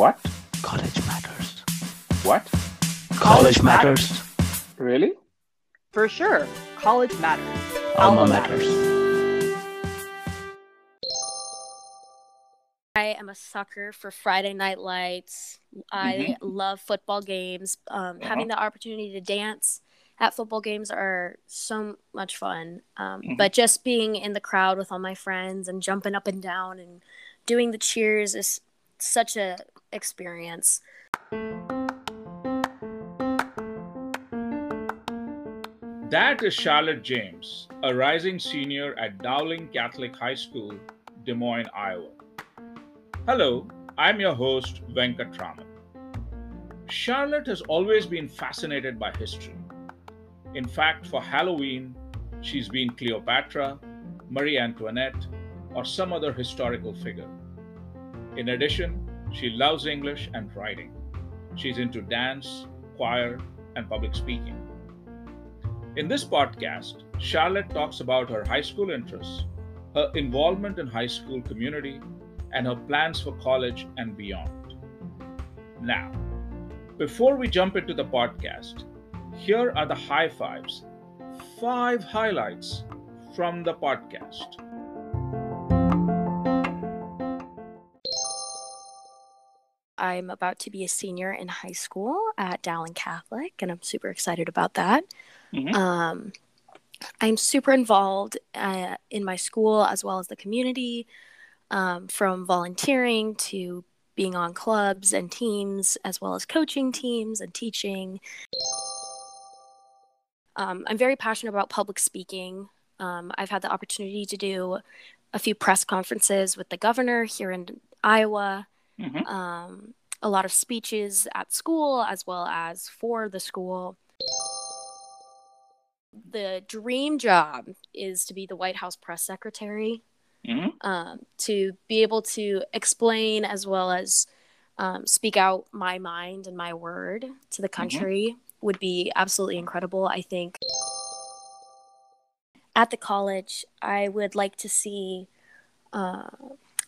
What? College matters. What? College matters. Really? For sure. College matters. Alma matters. I am a sucker for Friday night lights. I love football games. Um, Having the opportunity to dance at football games are so much fun. Um, Mhm. But just being in the crowd with all my friends and jumping up and down and doing the cheers is such a experience. That is Charlotte James, a rising senior at Dowling Catholic High School, Des Moines, Iowa. Hello, I'm your host, Venkat Raman. Charlotte has always been fascinated by history. In fact, for Halloween, she's been Cleopatra, Marie Antoinette, or some other historical figure. In addition, she loves English and writing. She's into dance, choir, and public speaking. In this podcast, Charlotte talks about her high school interests, her involvement in high school community, and her plans for college and beyond. Now, before we jump into the podcast, here are the high fives, five highlights from the podcast. I'm about to be a senior in high school at Dowling Catholic, and I'm super excited about that. Mhm. Um, I'm super involved uh, in my school as well as the community, um, from volunteering to being on clubs and teams, as well as coaching teams and teaching. Um, I'm very passionate about public speaking. Um, I've had the opportunity to do a few press conferences with the governor here in Iowa Mhm. um, a lot of speeches at school as well as for the school. The dream job is to be the White House press secretary, Mhm. um, to be able to explain as well as um, speak out my mind and my word to the country would be absolutely incredible. I think at the college, I would like to see uh,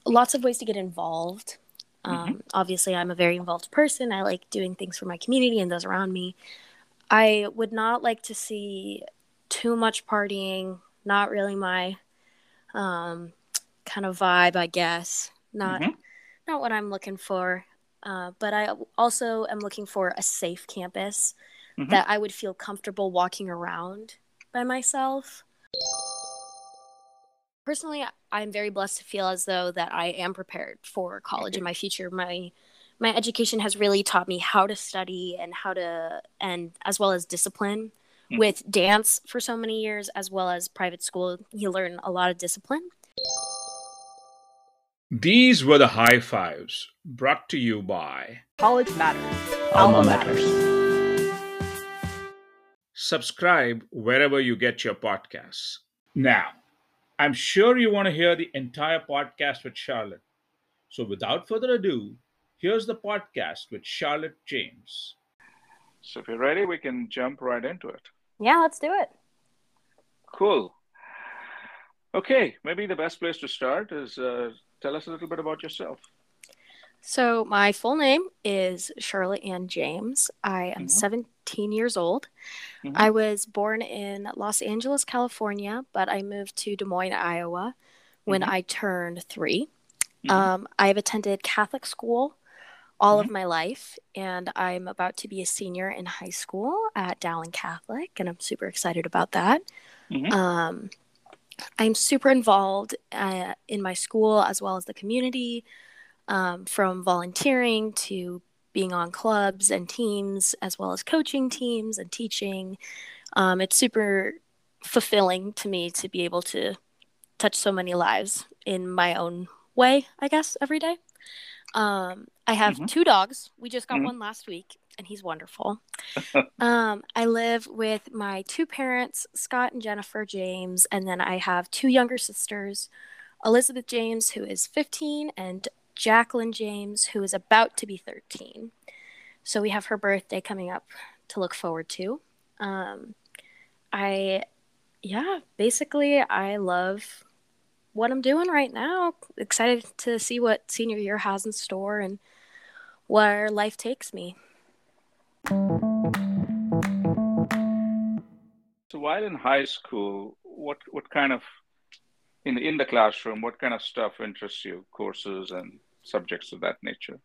lots of ways to get involved. Um, Obviously, I'm a very involved person. I like doing things for my community and those around me. I would not like to see too much partying. Not really my um, kind of vibe, I guess. Not Mhm. not what I'm looking for. Uh, but I also am looking for a safe campus Mhm. that I would feel comfortable walking around by myself. Personally, I'm very blessed to feel as though that I am prepared for college in my future. My my education has really taught me how to study and how to and as well as discipline. Mhm. With dance for so many years as well as private school, you learn a lot of discipline. These were the high fives brought to you by College matters. Alma matters. subscribe wherever you get your podcasts. Now, I'm sure you want to hear the entire podcast with Charlotte. So without further ado, here's the podcast with Charlotte James. So if you're ready, we can jump right into it. Yeah, let's do it. Cool. Okay, maybe the best place to start is uh, tell us a little bit about yourself. So, my full name is Charlotte Ann James. I am Mhm. 17 years old. Mhm. I was born in Los Angeles, California, but I moved to Des Moines, Iowa when Mhm. I turned 3 Mhm. Um, I have attended Catholic school all Mm-hmm. of my life, and I'm about to be a senior in high school at Dowling Catholic, and I'm super excited about that. Mhm. Um, I'm super involved uh, in my school as well as the community, um, from volunteering to being on clubs and teams, as well as coaching teams and teaching. Um, it's super fulfilling to me to be able to touch so many lives in my own way, I guess, every day. Um, I have Mhm. two dogs. We just got Mhm. one last week, and he's wonderful. um, I live with my two parents, Scott and Jennifer James, and then I have two younger sisters, Elizabeth James, who is 15, and Jacqueline James, who is about to be 13. So we have her birthday coming up to look forward to. Um, I, yeah, basically, I love what I'm doing right now. Excited to see what senior year has in store and where life takes me. So while in high school, what what kind of in in the classroom, what kind of stuff interests you, courses and subjects of that nature?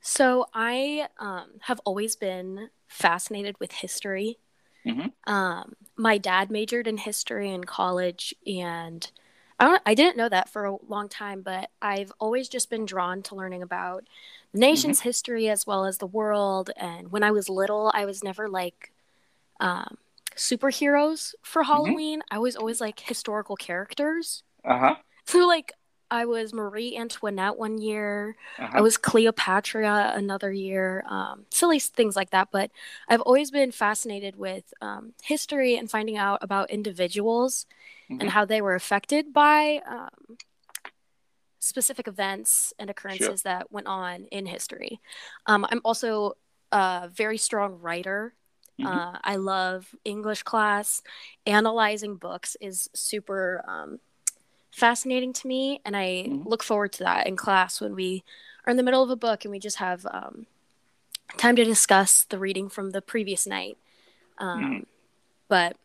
So I um, have always been fascinated with history. Mhm. Um, my dad majored in history in college, and I don't, I didn't know that for a long time, but I've always just been drawn to learning about the nation's history as well as the world. And when I was little, I was never like um, superheroes for Halloween. I was always like historical characters. Uh huh. So like I was Marie Antoinette one year. Uh-huh. I was Cleopatra another year. Um, silly things like that. But I've always been fascinated with um, history and finding out about individuals Mhm. and how they were affected by um, specific events and occurrences that went on in history. Um, I'm also a very strong writer. Mhm. Uh, I love English class. Analyzing books is super um, fascinating to me, and I Mhm. look forward to that in class when we are in the middle of a book and we just have um, time to discuss the reading from the previous night. Um, Mhm. But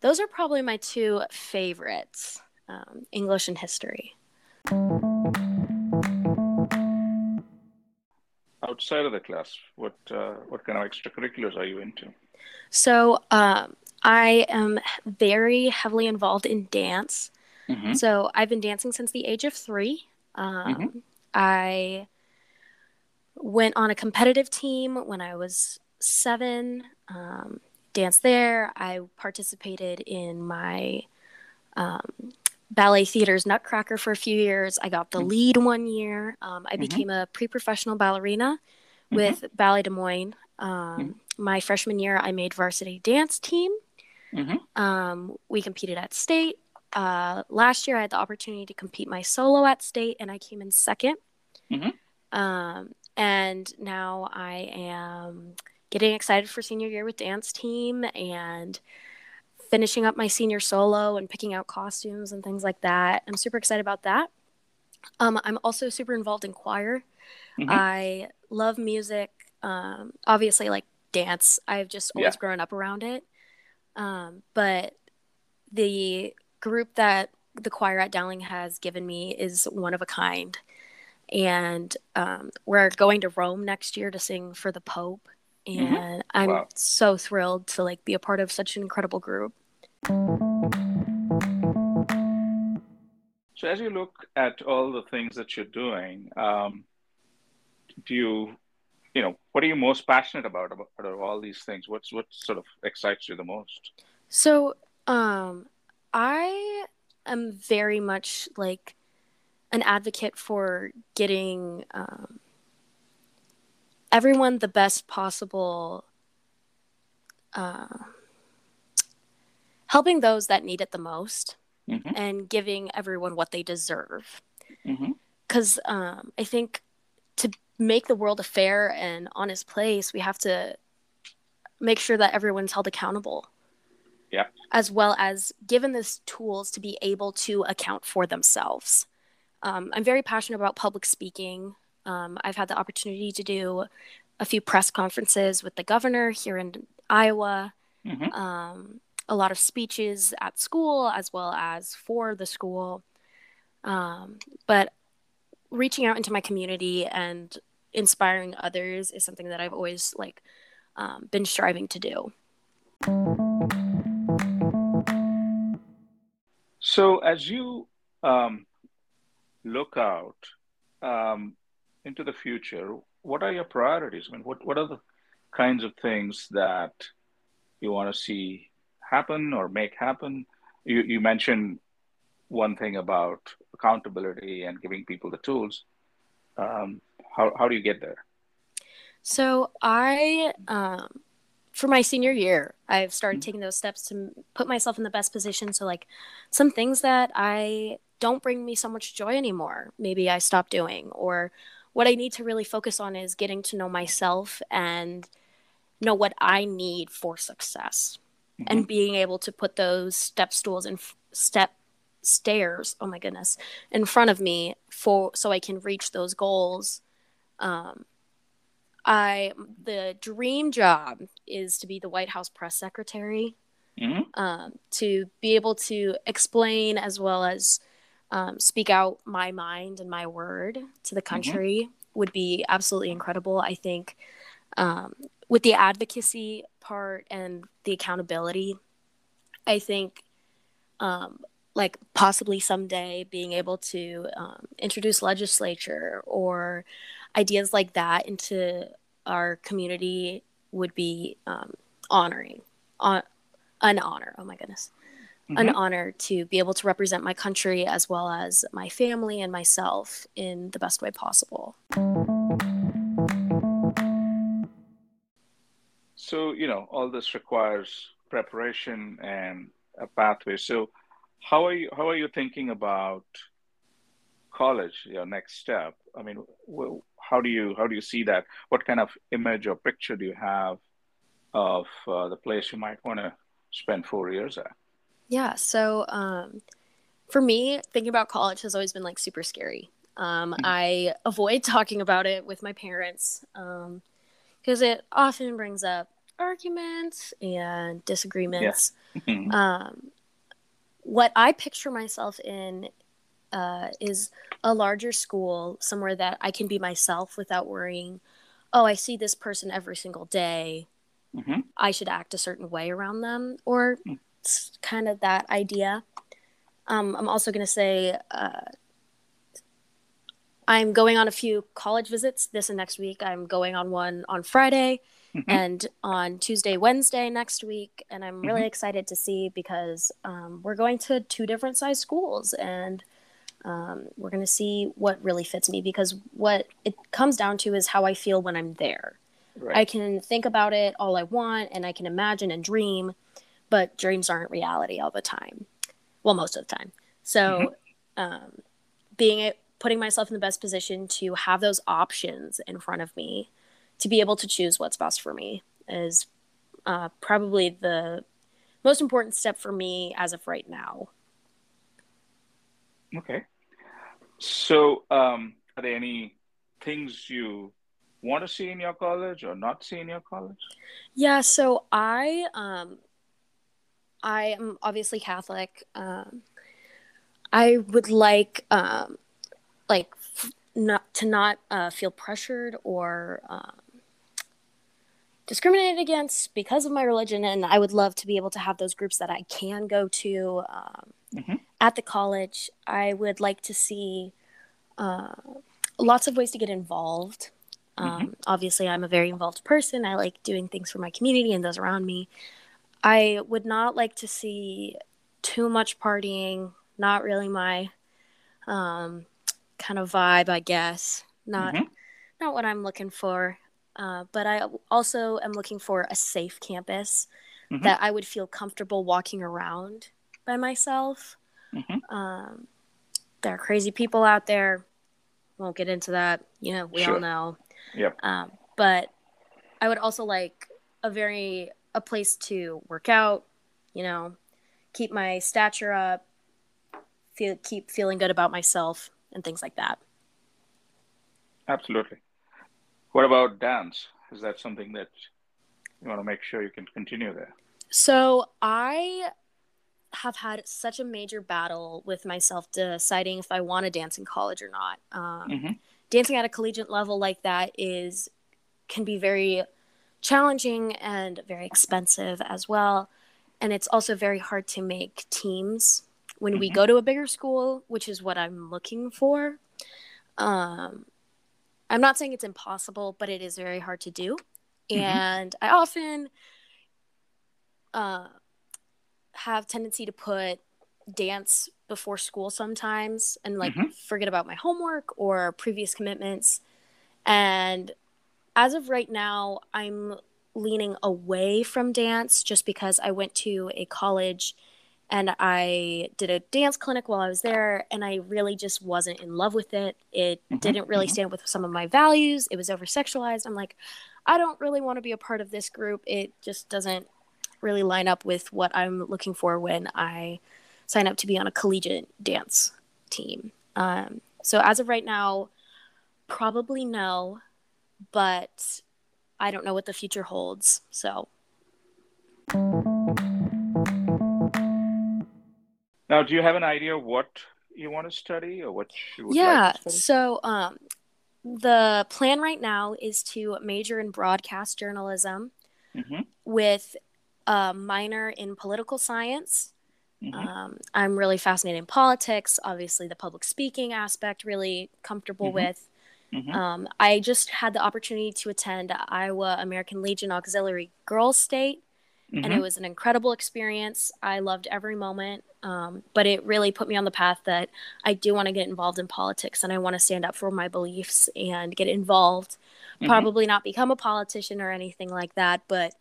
those are probably my two favorites um, English and history. Outside of the class, what uh, what kind of extracurriculars are you into? So um, I am very heavily involved in dance. Mhm. So I've been dancing since the age of three. Um, I went on a competitive team when I was seven. Um, danced there. I participated in my um, ballet theater's Nutcracker for a few years. I got the Mhm. lead one year. Um, I Mhm. became a pre-professional ballerina with Ballet Des Moines. Um, My freshman year, I made varsity dance team. Mhm. Um, we competed at state. Uh, last year, I had the opportunity to compete my solo at state, and I came in 2nd Mhm. Um, and now I am getting excited for senior year with dance team and finishing up my senior solo and picking out costumes and things like that. I'm super excited about that. Um, I'm also super involved in choir. Mhm. I love music. Um, obviously, like dance. I've just always grown up around it. Um, but the group that the choir at Dowling has given me is one of a kind. And um, we're going to Rome next year to sing for the Pope. And I'm Wow. so thrilled to like be a part of such an incredible group. So as you look at all the things that you're doing, um, do you, you know, what are you most passionate about about, out of all these things? What's what sort of excites you the most? So, um, I am very much like an advocate for getting um, everyone the best possible, uh, helping those that need it the most, Mhm. and giving everyone what they deserve. Because um, I think to make the world a fair and honest place, we have to make sure that everyone's held accountable Yeah. as well as given the tools to be able to account for themselves. Um, I'm very passionate about public speaking. Um, I've had the opportunity to do a few press conferences with the governor here in Iowa, Mhm. um, a lot of speeches at school as well as for the school. Um, but reaching out into my community and inspiring others is something that I've always like um, been striving to do. So as you um, look out um, into the future, what are your priorities? I mean, what what are the kinds of things that you want to see happen or make happen? You you mentioned one thing about accountability and giving people the tools. Um, how how do you get there? So I, um, for my senior year, I've started taking those steps to put myself in the best position. So like some things that I don't bring me so much joy anymore, maybe I stop doing, or what I need to really focus on is getting to know myself and know what I need for success, and being able to put those step stools and f- step stairs. Oh my goodness, in front of me for so I can reach those goals. Um, I the dream job is to be the White House press secretary. hmm um, to be able to explain as well as um, speak out my mind and my word to the country would be absolutely incredible. I think um, with the advocacy part and the accountability, I think um, like possibly someday being able to um, introduce legislature or ideas like that into our community would be um, honoring. On, an honor. Oh my goodness. An Mhm. honor to be able to represent my country as well as my family and myself in the best way possible. So, you know, all this requires preparation and a pathway. So, how are you how are you thinking about college, your next step? I mean, wh- how do you how do you see that? What kind of image or picture do you have of uh, the place you might want to spend four years at? Yeah. So um, for me, thinking about college has always been like super scary. Um, I avoid talking about it with my parents because it often brings up arguments and disagreements. Mhm. um, what I picture myself in uh, is a larger school, somewhere that I can be myself without worrying, oh, I see this person every single day. Mhm. I should act a certain way around them, or Mm. it's kind of that idea. Um, I'm also going to say uh, I'm going on a few college visits this and next week. I'm going on one on Friday Mhm. and on Tuesday, Wednesday next week. And I'm really excited to see because um, we're going to two different size schools and um, we're going to see what really fits me because what it comes down to is how I feel when I'm there. I can think about it all I want and I can imagine and dream, but dreams aren't reality all the time. Well, most of the time. So, um, being it, putting myself in the best position to have those options in front of me to be able to choose what's best for me is uh, probably the most important step for me as of right now. Okay. So, um, are there any things you want to see in your college or not see in your college? Yeah, so I um I am obviously Catholic. Um I would like um like f- not to not uh, feel pressured or um, discriminated against because of my religion and I would love to be able to have those groups that I can go to um, Mhm. At the college. I would like to see uh, lots of ways to get involved. Um, Obviously, I'm a very involved person. I like doing things for my community and those around me. I would not like to see too much partying. Not really my um, kind of vibe, I guess. Not Mhm. not what I'm looking for. Uh, but I also am looking for a safe campus Mhm. that I would feel comfortable walking around by myself. Mhm. Um, there are crazy people out there. Won't get into that. You know, we Sure. all know. Yep. Um, but I would also like a very a place to work out. You know, keep my stature up. Feel keep feeling good about myself and things like that. Absolutely. What about dance? Is that something that you want to make sure you can continue there? So I have had such a major battle with myself deciding if I want to dance in college or not. Um, Mhm. Dancing at a collegiate level like that is can be very challenging and very expensive as well, and it's also very hard to make teams when we Mhm. go to a bigger school, which is what I'm looking for. Um, I'm not saying it's impossible, but it is very hard to do, Mhm. and I often uh, have tendency to put dance before school sometimes and like Mhm. forget about my homework or previous commitments. And as of right now i'm leaning away from dance just because i went to a college and i did a dance clinic while i was there and i really just wasn't in love with it. It Mhm, didn't really mhm. stand with some of my values. It was over sexualized i'm like i don't really want to be a part of this group. It just doesn't really line up with what I'm looking for when I sign up to be on a collegiate dance team. Um, so as of right now, probably no, but I don't know what the future holds. So Now, do you have an idea what you want to study or what you would yeah. like? So um, the plan right now is to major in broadcast journalism Mhm. with a minor in political science. Mhm. Um, I'm really fascinated in politics. Obviously, the public speaking aspect, really comfortable Mhm. with. Mhm. Um, I just had the opportunity to attend Iowa American Legion Auxiliary Girls State, and it Mhm. was an incredible experience. I loved every moment, um, but it really put me on the path that I do want to get involved in politics and I want to stand up for my beliefs and get involved. Mhm. Probably not become a politician or anything like that, but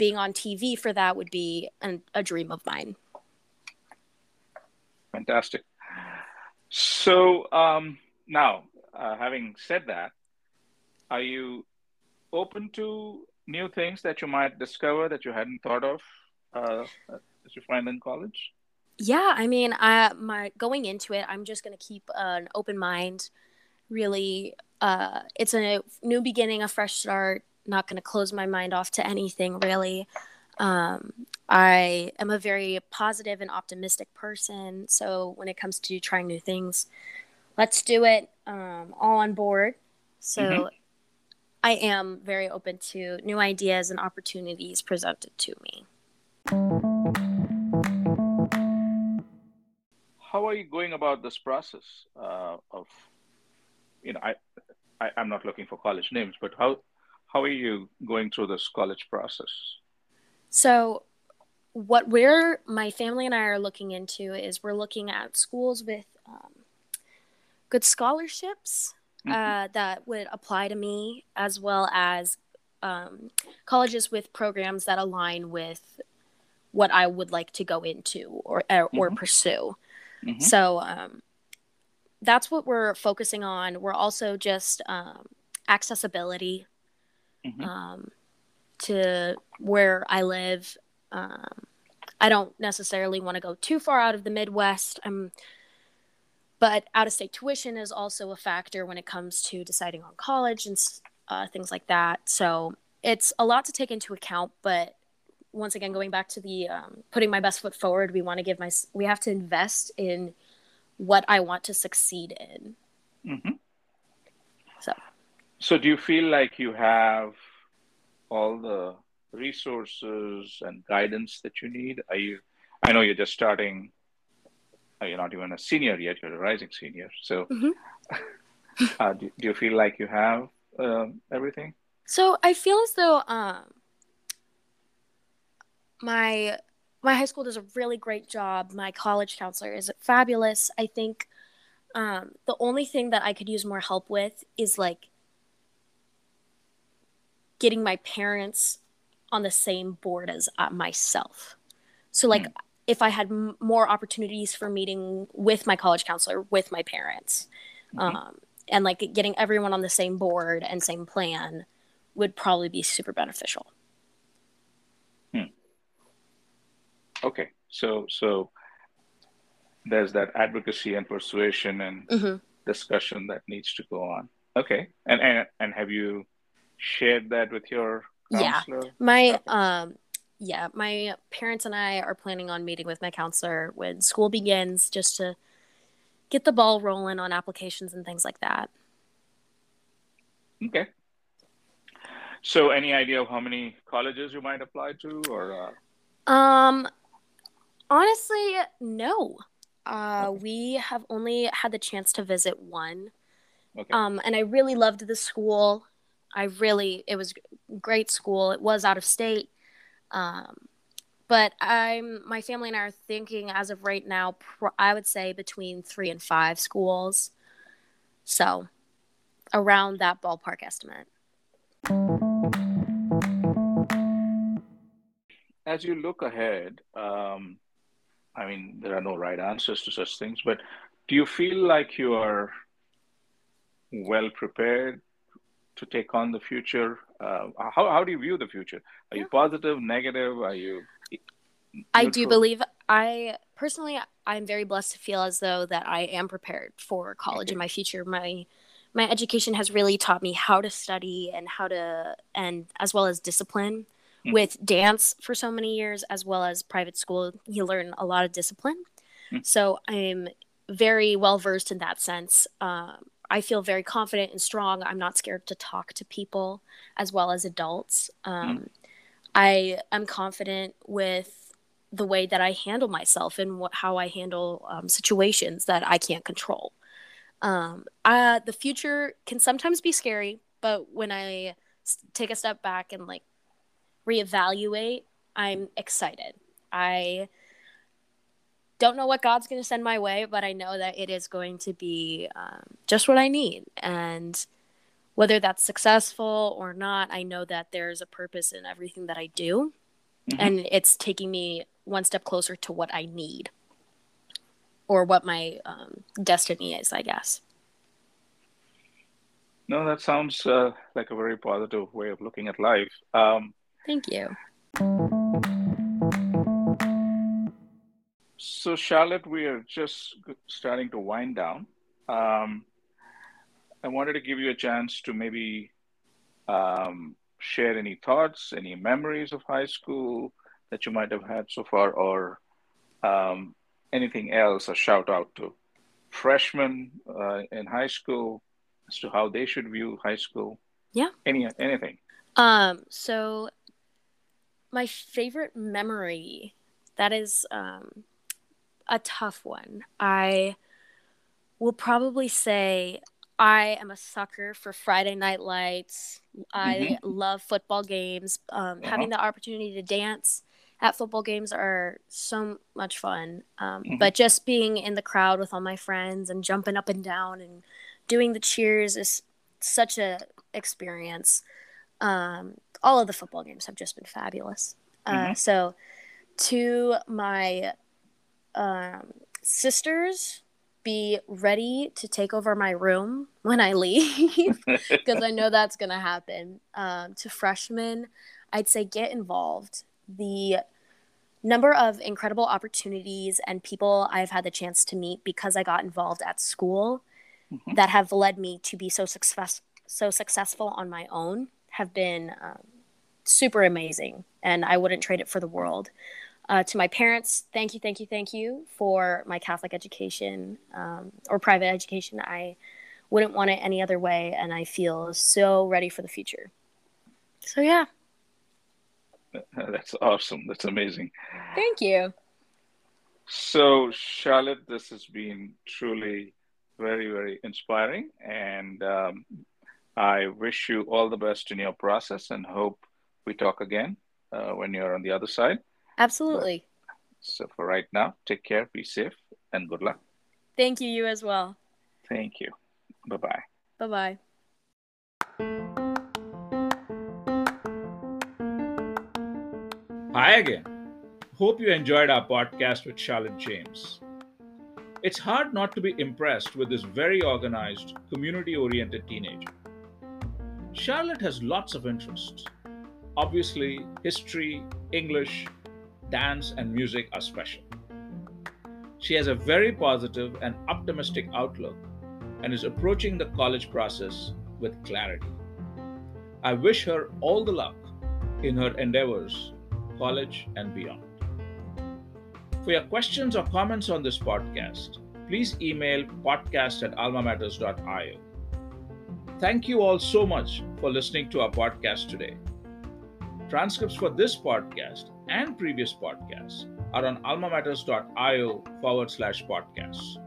being on TV for that would be an, a dream of mine. Fantastic. So um, now, uh, having said that, are you open to new things that you might discover that you hadn't thought of uh, that you find in college? Yeah, I mean, I my going into it, I'm just gonna keep an open mind. Really, uh, it's a new beginning, a fresh start. Not gonna close my mind off to anything really. Um, I am a very positive and optimistic person, so when it comes to trying new things, let's do it. Um, all on board. So. Mhm. I am very open to new ideas and opportunities presented to me. How are you going about this process uh, of, you know, I, I, I'm not looking for college names, but how, how are you going through this college process? So, what we're my family and I are looking into is we're looking at schools with um, good scholarships Mhm. uh, that would apply to me, as well as um, colleges with programs that align with what I would like to go into or or, or Mhm. pursue. Mhm. So um, that's what we're focusing on. We're also just um, accessibility Mhm. um, to where I live. Um, I don't necessarily want to go too far out of the Midwest. I'm, but out of state tuition is also a factor when it comes to deciding on college and uh, things like that. So it's a lot to take into account. But once again, going back to the um, putting my best foot forward, we want to give my we have to invest in what I want to succeed in. Mhm. So. Do you feel like you have all the resources and guidance that you need? Are you? I know you're just starting. uh, You're not even a senior yet. You're a rising senior. So, Mhm. uh, do, do you feel like you have um, everything? So I feel as though um, my my high school does a really great job. My college counselor is fabulous. I think um, the only thing that I could use more help with is like getting my parents on the same board as uh, myself. So like Hmm. if I had m- more opportunities for meeting with my college counselor with my parents, Mhm. um, and like getting everyone on the same board and same plan would probably be super beneficial. Hmm. Okay. So, so there's that advocacy and persuasion and hmm discussion that needs to go on. Okay. And and and have you shared that with your Yeah. My Okay. um yeah, my parents and I are planning on meeting with my counselor when school begins just to get the ball rolling on applications and things like that. Okay. So, any idea of how many colleges you might apply to, or uh, Um honestly, no. Uh Okay. we have only had the chance to visit one. okay, Um and I really loved the school. I really it was great school. It was out of state. Um but I'm my family and I are thinking as of right now I would say between 3 and 5 schools. So around that ballpark estimate. as you look ahead, um, I mean, there are no right answers to such things, but do you feel like you are well prepared to take on the future? Uh, how how do you view the future? Are you positive, negative? Are you? I do believe I personally I'm very blessed to feel as though that I am prepared for college Okay. in my future. My my education has really taught me how to study and how to and as well as discipline Mm. with dance for so many years as well as private school you learn a lot of discipline Mm. so i'm very well versed in that sense um, i feel very confident and strong. I'm not scared to talk to people as well as adults. Um, i am confident with the way that i handle myself and what, how i handle um, situations that i can't control. Um, uh, the future can sometimes be scary, but when I s- take a step back and like reevaluate, I'm excited. I don't know what God's going to send my way, but I know that it is going to be um, just what I need. And whether that's successful or not, I know that there's a purpose in everything that I do. Mhm. And it's taking me one step closer to what I need or what my um, destiny is, I guess. No, that sounds uh, like a very positive way of looking at life. Um, Thank you. So, Charlotte, we are just starting to wind down. Um, I wanted to give you a chance to maybe um, share any thoughts, any memories of high school that you might have had so far, or um, anything else, a shout out to freshmen uh, in high school as to how they should view high school. Yeah. Any anything. Um, so my favorite memory that is um a tough one. I will probably say I am a sucker for Friday night lights. I love football games. Um, Having the opportunity to dance at football games are so much fun. Um, Mhm. But just being in the crowd with all my friends and jumping up and down and doing the cheers is such a experience. Um, all of the football games have just been fabulous. Uh, Mhm. so, to my um, sisters, be ready to take over my room when I leave because I know that's going to happen. Um, to freshmen, I'd say get involved. The number of incredible opportunities and people I've had the chance to meet because I got involved at school Mhm. that have led me to be so success so successful on my own have been um, super amazing, and I wouldn't trade it for the world. Uh, to my parents, thank you, thank you, thank you for my Catholic education um, or private education. I wouldn't want it any other way, and I feel so ready for the future. So yeah, That's awesome. That's amazing. thank you. So, Charlotte, this has been truly very, very inspiring. And um, I wish you all the best in your process and hope we talk again uh, when you're on the other side. Absolutely. So, for right now, take care, be safe, and good luck. Thank you, you as well. Thank you. Bye bye. Bye bye. Hi again. Hope you enjoyed our podcast with Charlotte James. It's hard not to be impressed with this very organized, community oriented teenager. Charlotte has lots of interests. Obviously, history, English, dance, and music are special. She has a very positive and optimistic outlook and is approaching the college process with clarity. I wish her all the luck in her endeavors, college and beyond. For your questions or comments on this podcast, please email podcast at almamatters.io. Thank you all so much for listening to our podcast today. Transcripts for this podcast and previous podcasts are on almamatters.io forward slash podcasts.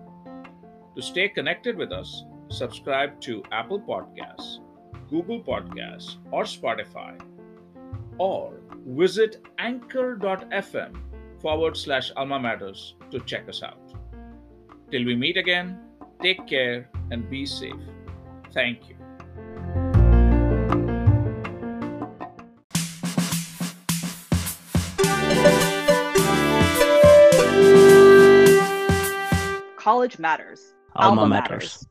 To stay connected with us, subscribe to Apple Podcasts, Google Podcasts, or Spotify, or visit anchor.fm forward slash alma matters to check us out. Till we meet again, take care and be safe. Thank you. College matters. Alma matters.